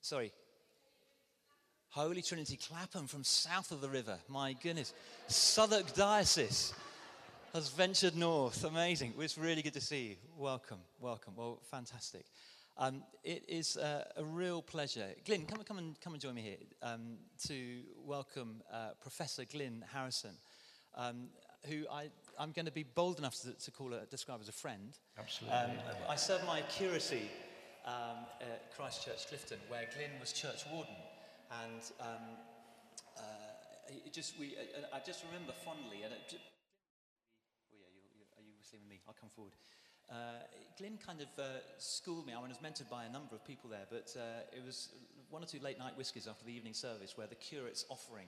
Sorry. Holy Trinity Clapham from south of the river. My goodness. Southwark Diocese has ventured north. Amazing. It's really good to see you. Welcome. Welcome. Well, fantastic. Um, it is uh, a real pleasure. Glyn, come, come, and, come and join me here um, to welcome uh, Professor Glyn Harrison, um, who I, I'm going to be bold enough to, to call a, describe as a friend. Absolutely. Um, I serve my curacy um, at Christ Church Clifton, where Glyn was church warden. And um, uh, it just, we, uh, I just remember fondly, and it, oh yeah, you, you, are you listening with me? I'll come forward. Uh, Glyn kind of uh, schooled me. I was mentored by a number of people there, but uh, it was one or two late night whiskies after the evening service where the curate's offering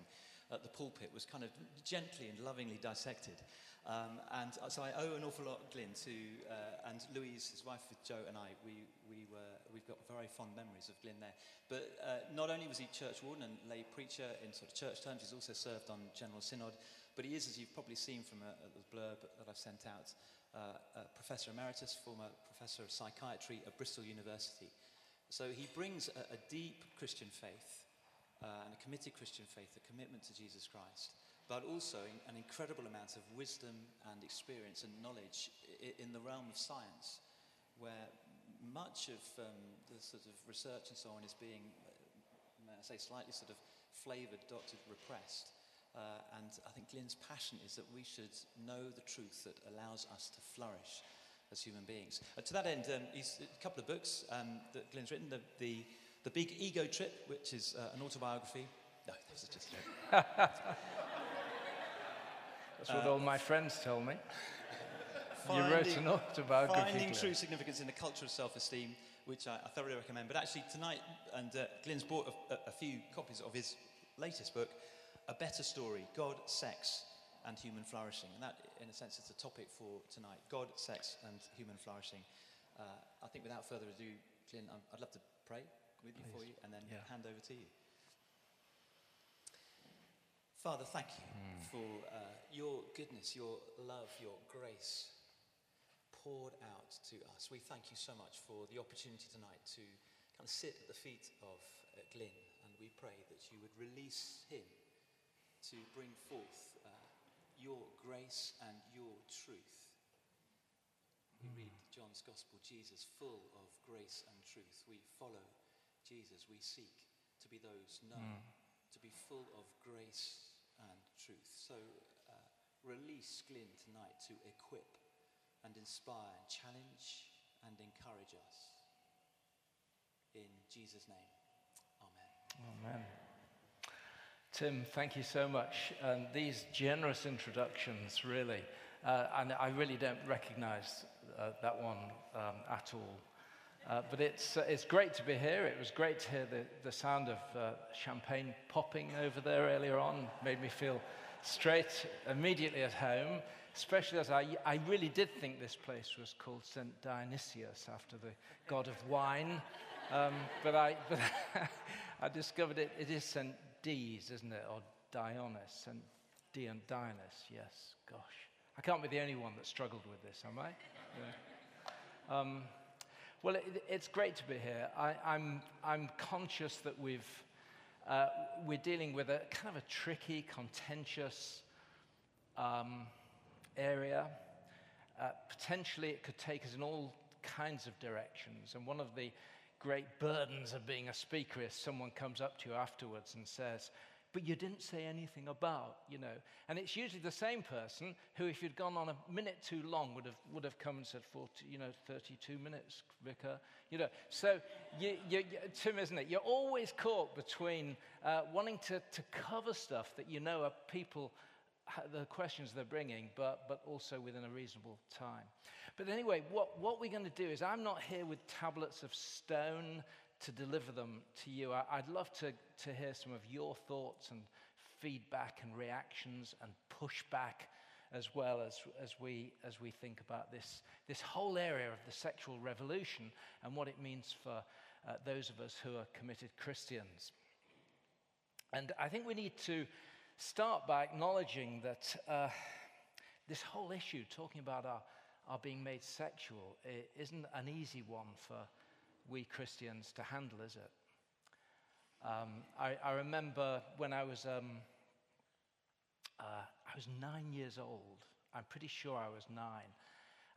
at the pulpit was kind of gently and lovingly dissected. Um, and so I owe an awful lot, Glyn, to, uh, and Louise, his wife, Joe, and I, we, we were, we've got very fond memories of Glyn there. But uh, not only was he church warden and lay preacher in sort of church terms, he's also served on General Synod. But he is, as you've probably seen from a, a blurb that I've sent out, uh, Professor Emeritus, former Professor of Psychiatry at Bristol University. So he brings a, a deep Christian faith uh, and a committed Christian faith, a commitment to Jesus Christ but also an incredible amount of wisdom and experience and knowledge in the realm of science, where much of um, the sort of research and so on is being, may I say, slightly sort of flavoured, doctored, repressed. Uh, and I think Glyn's passion is that we should know the truth that allows us to flourish as human beings. Uh, to that end, um, a couple of books um, that Glyn's written. The, the, the Big Ego Trip, which is uh, an autobiography. No, this is just That's what all my friends tell me. Finding, you wrote an autobiography. Finding True Significance in the Culture of Self-Esteem, which I, I thoroughly recommend. But actually tonight, and uh, Glyn's bought a, a, few copies of his latest book, A Better Story, God, Sex and Human Flourishing. And that, in a sense, is the topic for tonight, God, Sex and Human Flourishing. Uh, I think without further ado, Glyn, I'd love to pray with you Please. for you and then yeah. hand over to you. Father, thank you mm. for uh, your goodness, your love, your grace poured out to us. We thank you so much for the opportunity tonight to kind of sit at the feet of uh, Glyn, and we pray that you would release him to bring forth uh, your grace and your truth. We mm. read John's Gospel, Jesus, full of grace and truth. We follow Jesus. We seek to be those known, mm. to be full of grace and truth. So uh, release Glyn tonight to equip and inspire and challenge and encourage us. In Jesus' name, Amen. Amen. Tim, thank you so much. And these generous introductions, really, uh, and I really don't recognize uh, that one um, at all. Uh, but it's, uh, it's great to be here. It was great to hear the, the sound of uh, champagne popping over there earlier on. Made me feel straight immediately at home, especially as I, I really did think this place was called St. Dionysius after the god of wine. Um, but I, but I discovered it, it is St. D's, isn't it? Or Dionys, St. Dion Dionys, yes, gosh. I can't be the only one that struggled with this, am I? Yeah. Um, well, it, it's great to be here. I, I'm, I'm conscious that we've, uh, we're dealing with a kind of a tricky, contentious um, area. Uh, potentially, it could take us in all kinds of directions. And one of the great burdens of being a speaker is someone comes up to you afterwards and says, but you didn't say anything about, you know. And it's usually the same person who, if you'd gone on a minute too long, would have, would have come and said, 40, you know, 32 minutes, Vicar. You know, so you, you, Tim, isn't it? You're always caught between uh, wanting to, to cover stuff that you know are people, the questions they're bringing, but, but also within a reasonable time. But anyway, what, what we're going to do is I'm not here with tablets of stone to deliver them to you. I, would love to, to hear some of your thoughts and feedback and reactions and pushback as well as, as, we, as we think about this, this whole area of the sexual revolution and what it means for uh, those of us who are committed Christians. And I think we need to start by acknowledging that uh, this whole issue, talking about our, our being made sexual, isn't an easy one for we Christians to handle, is it? Um, I, I, remember when I was, um, uh, I was nine years old. I'm pretty sure I was nine.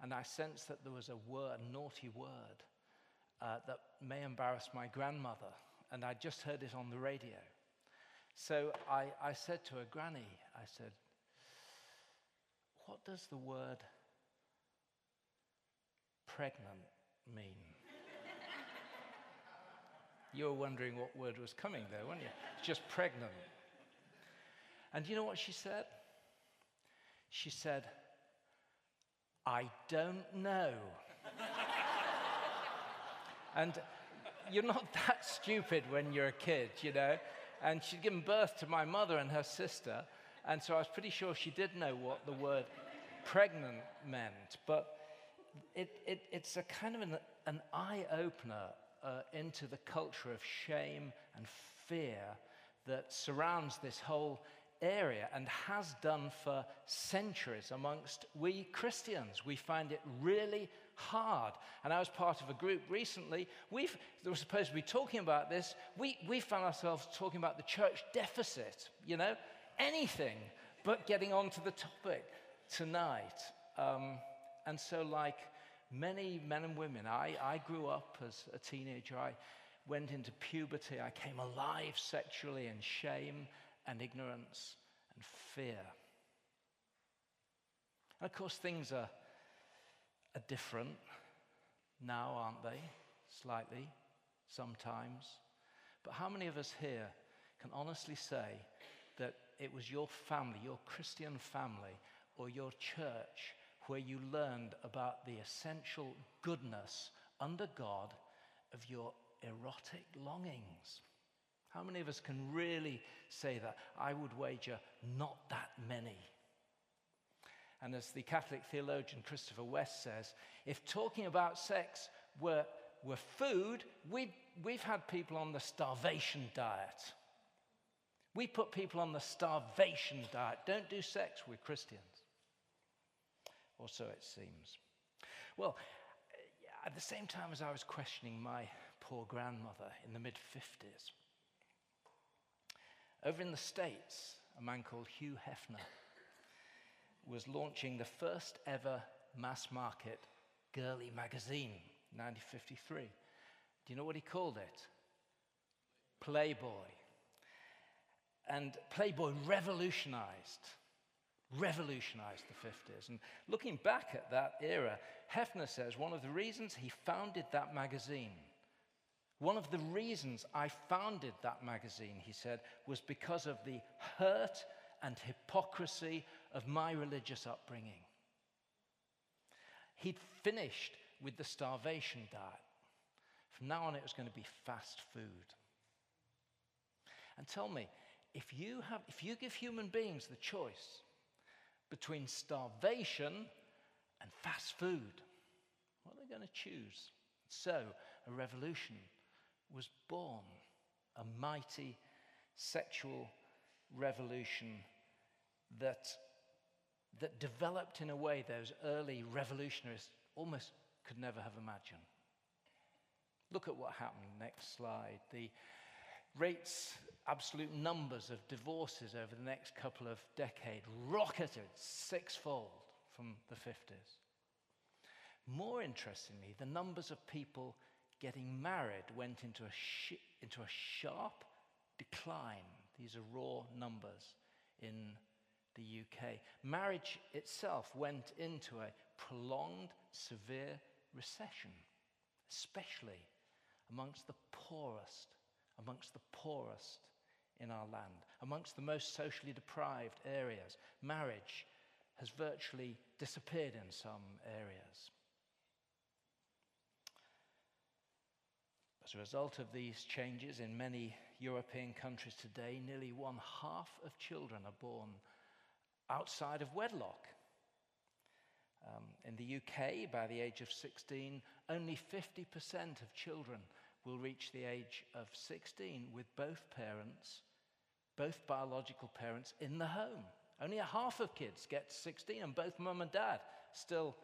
And I sensed that there was a word, a naughty word, uh, that may embarrass my grandmother. And I just heard it on the radio. So I, I said to her, Granny, I said, what does the word pregnant mean? You were wondering what word was coming there, weren't you? Just pregnant. And you know what she said? She said, I don't know. and you're not that stupid when you're a kid, you know? And she'd given birth to my mother and her sister. And so I was pretty sure she did know what the word pregnant meant. But it, it, it's a kind of an, an eye opener uh, into the culture of shame and fear that surrounds this whole area and has done for centuries amongst we Christians. We find it really hard. And I was part of a group recently. They were supposed to be talking about this. We, we found ourselves talking about the church deficit, you know, anything but getting onto the topic tonight. Um, and so, like many men and women, I, I grew up as a teenager. I went into puberty. I came alive sexually in shame and ignorance and fear. And of course, things are, are different now, aren't they? Slightly, sometimes. But how many of us here can honestly say that it was your family, your Christian family, or your church where you learned about the essential goodness under God of your erotic longings? How many of us can really say that? I would wager not that many. And as the Catholic theologian Christopher West says, if talking about sex were, were food, we, we've had people on the starvation diet. We put people on the starvation diet. Don't do sex we're Christians. Or so it seems. Well, at the same time as I was questioning my poor grandmother in the mid 50s, over in the States, a man called Hugh Hefner was launching the first ever mass market girly magazine, 1953. Do you know what he called it? Playboy. And Playboy revolutionized, revolutionized the 50s. And looking back at that era, Hefner says one of the reasons he founded that magazine one of the reasons I founded that magazine, he said, was because of the hurt and hypocrisy of my religious upbringing. He'd finished with the starvation diet. From now on, it was going to be fast food. And tell me, if you, have, if you give human beings the choice between starvation and fast food, what are they going to choose? So, a revolution was born a mighty sexual revolution that, that developed in a way those early revolutionaries almost could never have imagined. Look at what happened. Next slide. The rates, absolute numbers of divorces over the next couple of decades rocketed sixfold from the 50s. More interestingly, the numbers of people getting married went into a, sh- into a sharp decline. These are raw numbers in the UK. Marriage itself went into a prolonged, severe recession, especially amongst the poorest, amongst the poorest in our land, amongst the most socially deprived areas. Marriage has virtually disappeared in some areas. As a result of these changes in many European countries today, nearly one half of children are born outside of wedlock. Um, in the UK, by the age of 16, only 50% of children will reach the age of 16 with both parents, both biological parents, in the home. Only a half of kids get 16, and both mum and dad still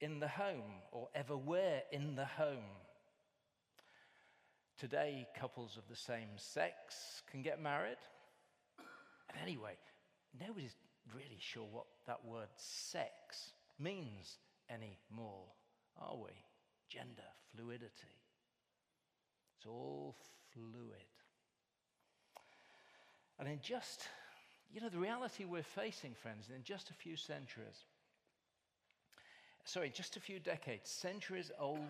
in the home or ever were in the home. Today, couples of the same sex can get married. And anyway, nobody's really sure what that word sex means anymore, are we? Gender, fluidity. It's all fluid. And in just, you know, the reality we're facing, friends, in just a few centuries, sorry, just a few decades, centuries old,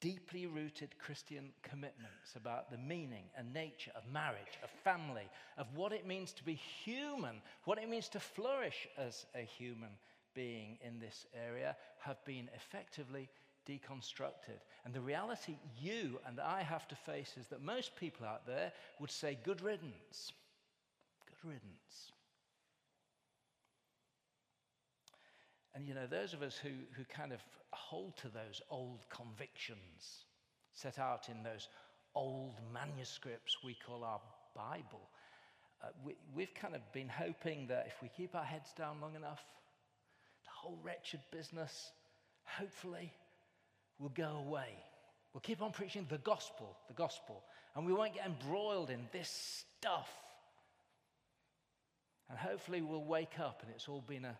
deeply rooted Christian commitments about the meaning and nature of marriage, of family, of what it means to be human, what it means to flourish as a human being in this area have been effectively deconstructed. And the reality you and I have to face is that most people out there would say, good riddance. Good riddance. And you know, those of us who, who kind of hold to those old convictions set out in those old manuscripts we call our Bible, uh, we, we've kind of been hoping that if we keep our heads down long enough, the whole wretched business, hopefully, will go away. We'll keep on preaching the gospel, the gospel, and we won't get embroiled in this stuff. And hopefully, we'll wake up and it's all been a,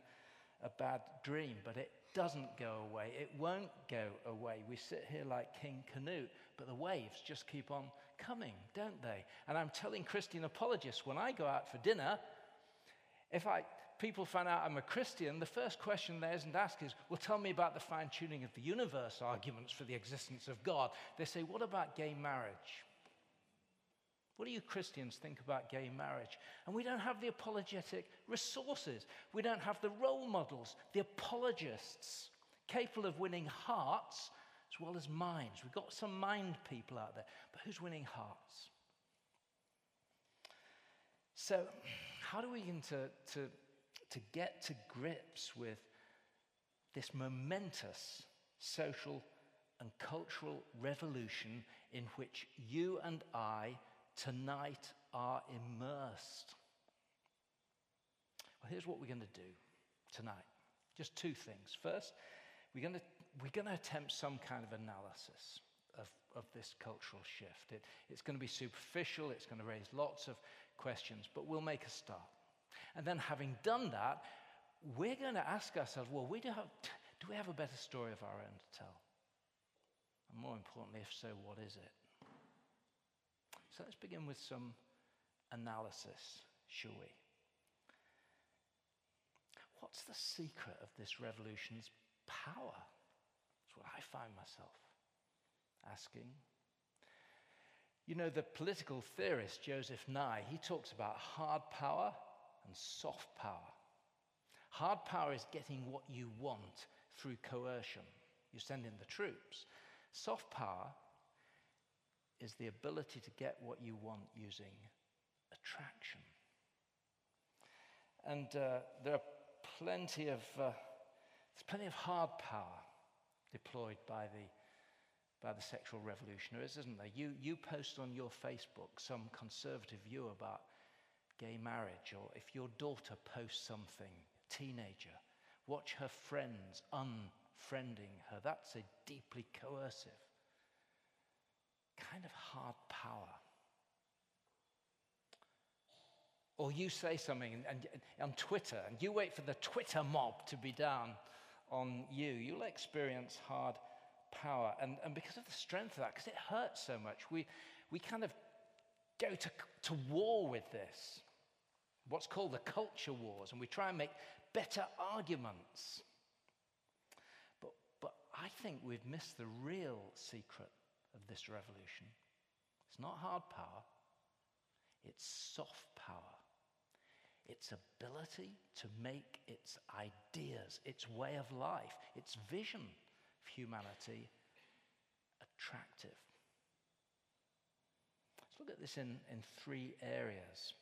a bad dream, but it doesn't go away. It won't go away. We sit here like King Canute, but the waves just keep on coming, don't they? And I'm telling Christian apologists when I go out for dinner, if I, people find out I'm a Christian, the first question they isn't asked is, well, tell me about the fine tuning of the universe arguments for the existence of God. They say, what about gay marriage? What do you Christians think about gay marriage? And we don't have the apologetic resources. We don't have the role models, the apologists capable of winning hearts as well as minds. We've got some mind people out there, but who's winning hearts? So, how do we begin to, to, to get to grips with this momentous social and cultural revolution in which you and I tonight are immersed. Well, here's what we're going to do tonight just two things. First, we're going to, we're going to attempt some kind of analysis of, of this cultural shift. It, it's going to be superficial, it's going to raise lots of questions, but we'll make a start. And then, having done that, we're going to ask ourselves well, we do, have, do we have a better story of our own to tell? And more importantly, if so, what is it? So let's begin with some analysis, shall we? What's the secret of this revolution's power? That's what I find myself asking. You know, the political theorist Joseph Nye, he talks about hard power and soft power. Hard power is getting what you want through coercion. You send in the troops. Soft power is the ability to get what you want using attraction. And uh, there are plenty of, uh, there's plenty of hard power deployed by the, by the sexual revolutionaries, isn't there? You, you post on your Facebook some conservative view about gay marriage, or if your daughter posts something, teenager, watch her friends unfriending her. That's a deeply coercive kind of hard power. Or you say something and, and, on Twitter and you wait for the Twitter mob to be down on you, you'll experience hard power. And, and because of the strength of that, because it hurts so much, we, we kind of go to, to war with this, what's called the culture wars, and we try and make better arguments. But, but I think we've missed the real secret of this revolution. It's not hard power, it's soft power. Its ability to make its ideas, its way of life, its vision of humanity attractive. Let's look at this in, in three areas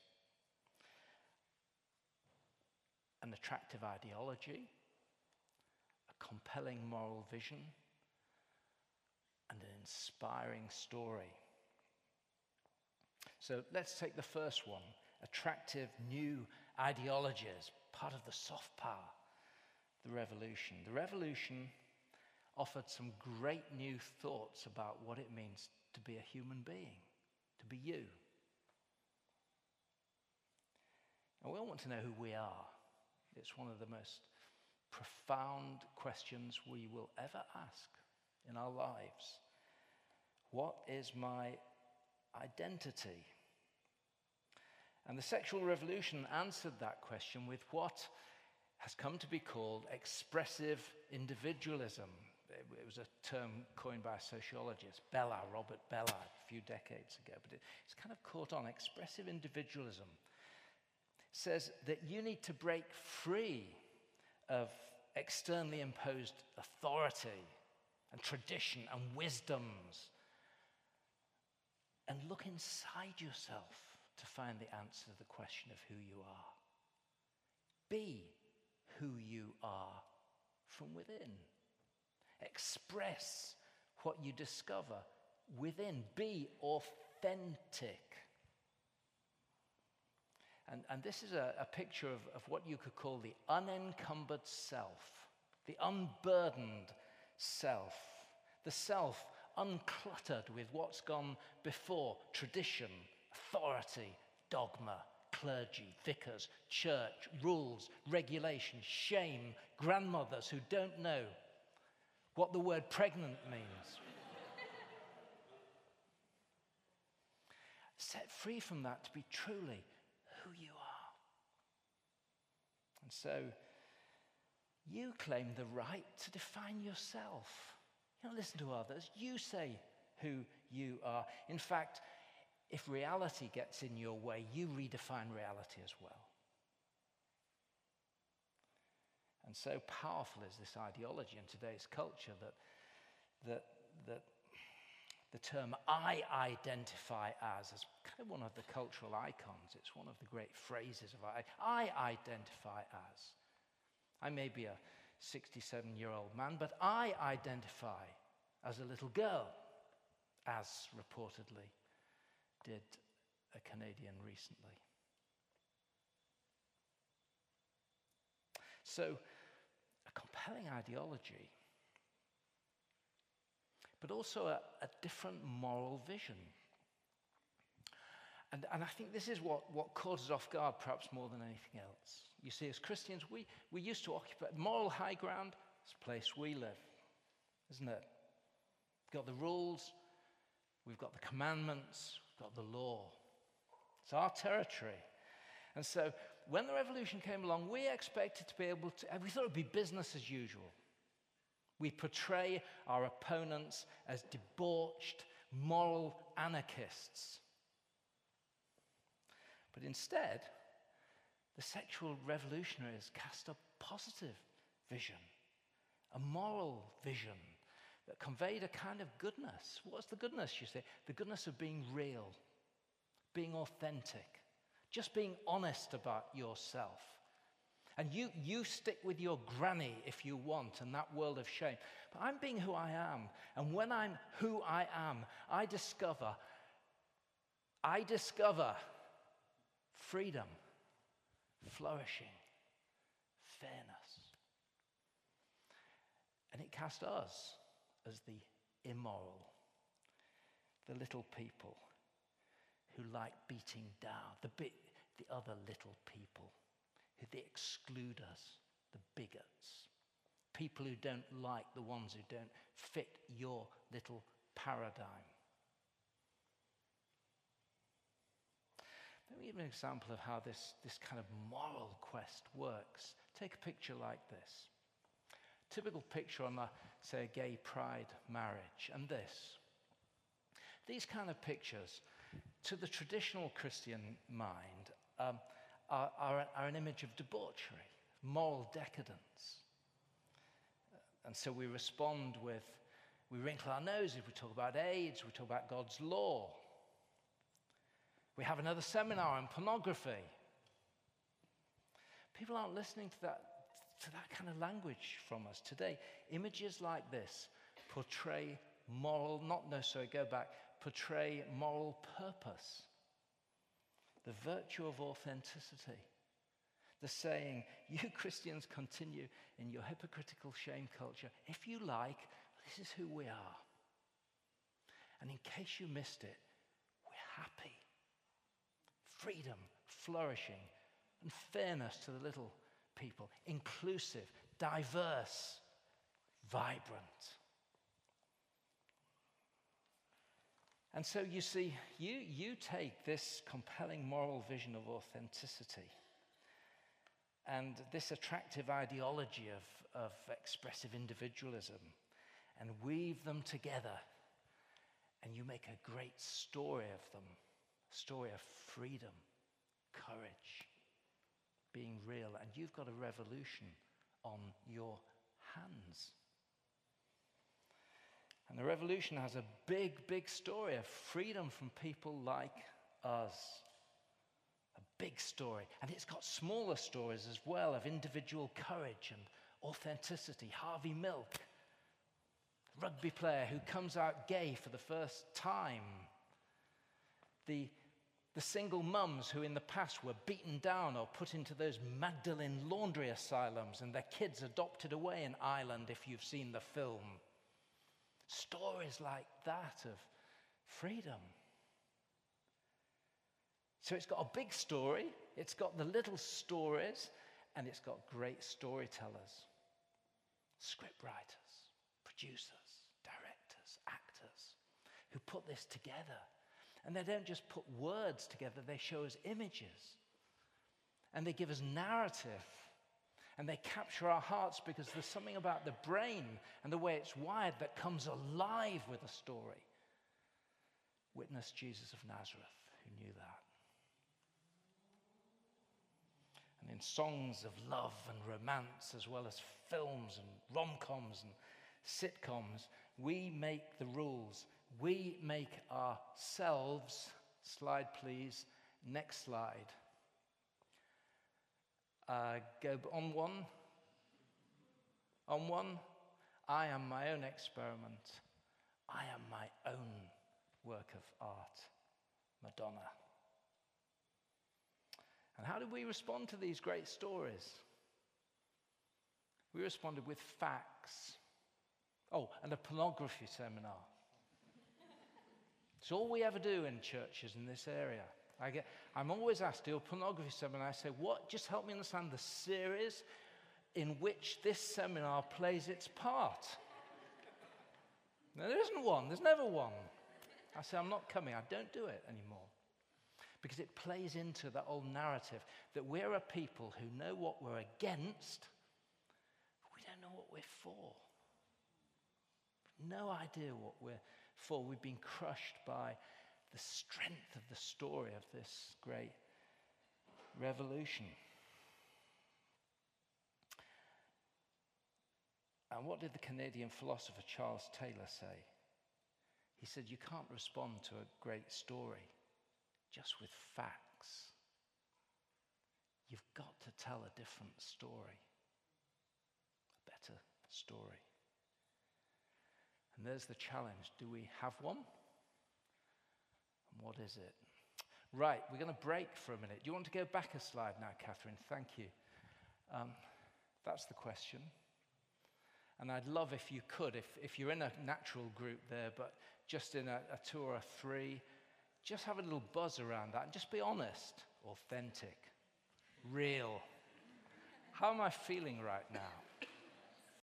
an attractive ideology, a compelling moral vision, and an inspiring story. So let's take the first one attractive new ideologies, part of the soft power, the revolution. The revolution offered some great new thoughts about what it means to be a human being, to be you. And we all want to know who we are. It's one of the most profound questions we will ever ask in our lives. What is my identity? And the sexual revolution answered that question with what has come to be called expressive individualism. It was a term coined by a sociologist, Bellah, Robert Bellah, a few decades ago, but it's kind of caught on. Expressive individualism says that you need to break free of externally imposed authority and tradition and wisdoms and look inside yourself to find the answer to the question of who you are. Be who you are from within. Express what you discover within. Be authentic. And, and this is a, a picture of, of what you could call the unencumbered self, the unburdened self, the self uncluttered with what's gone before tradition, authority, dogma, clergy, vicars, church, rules, regulations, shame, grandmothers who don't know what the word pregnant means. Set free from that to be truly who you are. And so you claim the right to define yourself. You don't listen to others. You say who you are. In fact, if reality gets in your way, you redefine reality as well. And so powerful is this ideology in today's culture that, that, that the term I identify as is kind of one of the cultural icons. It's one of the great phrases of I, I identify as. I may be a 67 year old man, but I identify as a little girl, as reportedly did a Canadian recently. So, a compelling ideology, but also a, a different moral vision. And, and I think this is what, what caught us off guard, perhaps more than anything else. You see, as Christians, we, we used to occupy moral high ground, it's a place we live, isn't it? We've got the rules, we've got the commandments, we've got the law. It's our territory. And so when the revolution came along, we expected to be able to, we thought it would be business as usual. We portray our opponents as debauched, moral anarchists. But instead, the sexual revolutionaries cast a positive vision, a moral vision that conveyed a kind of goodness. What's the goodness, you say? The goodness of being real, being authentic, just being honest about yourself. And you, you stick with your granny if you want and that world of shame. But I'm being who I am. And when I'm who I am, I discover, I discover freedom, flourishing, fairness. And it cast us as the immoral, the little people who like beating down, the, the other little people who they exclude us, the bigots, people who don't like the ones who don't fit your little paradigm. Let me give an example of how this, this kind of moral quest works. Take a picture like this typical picture on a, say, a gay pride marriage, and this. These kind of pictures, to the traditional Christian mind, um, are, are, are an image of debauchery, moral decadence. Uh, and so we respond with, we wrinkle our noses, we talk about AIDS, we talk about God's law. We have another seminar on pornography. People aren't listening to that to that kind of language from us today. Images like this portray moral, not necessarily go back, portray moral purpose, the virtue of authenticity. The saying, you Christians continue in your hypocritical shame culture. If you like, This is who we are. And in case you missed it, we're happy. Freedom, flourishing, and fairness to the little people, inclusive, diverse, vibrant. And so you see, you, you take this compelling moral vision of authenticity and this attractive ideology of, of expressive individualism and weave them together, and you make a great story of them a story of freedom, courage, being real, and you've got a revolution on your hands. And the revolution has a big, big story of freedom from people like us. A big story. And it's got smaller stories as well of individual courage and authenticity. Harvey Milk, rugby player who comes out gay for the first time. The, the single mums who in the past were beaten down or put into those Magdalene laundry asylums and their kids adopted away in Ireland, if you've seen the film. Stories like that of freedom. So it's got a big story, it's got the little stories, and it's got great storytellers, script writers, producers, directors, actors who put this together. And they don't just put words together, they show us images. And they give us narrative and they capture our hearts because there's something about the brain and the way it's wired that comes alive with a story. Witness Jesus of Nazareth, who knew that. And in songs of love and romance, as well as films and rom coms and sitcoms, we make the rules. We make ourselves, slide please, next slide uh, go on one. On one, I am my own experiment. I am my own work of art. Madonna. And how did we respond to these great stories? We responded with facts. Oh, and a pornography seminar. it's all we ever do in churches in this area. I get, I'm always asked to do a pornography seminar. I say, what? Just help me understand the series in which this seminar plays its part. There isn't one. There's never one. I say, I'm not coming. I don't do it anymore. Because it plays into that old narrative that we're a people who know what we're against, but we don't know what we're for. No idea what we're for. We've been crushed by the strength of the story of this great revolution. And what did the Canadian philosopher Charles Taylor say? He said, You can't respond to a great story just with facts. You've got to tell a different story, a better story. And there's the challenge do we have one? What is it? Right, we're going to break for a minute. Do you want to go back a slide now, Catherine? Thank you. Um, that's the question. And I'd love if you could, if, if you're in a natural group there, but just in a, a two or a three, just have a little buzz around that and just be honest, authentic, real. How am I feeling right now?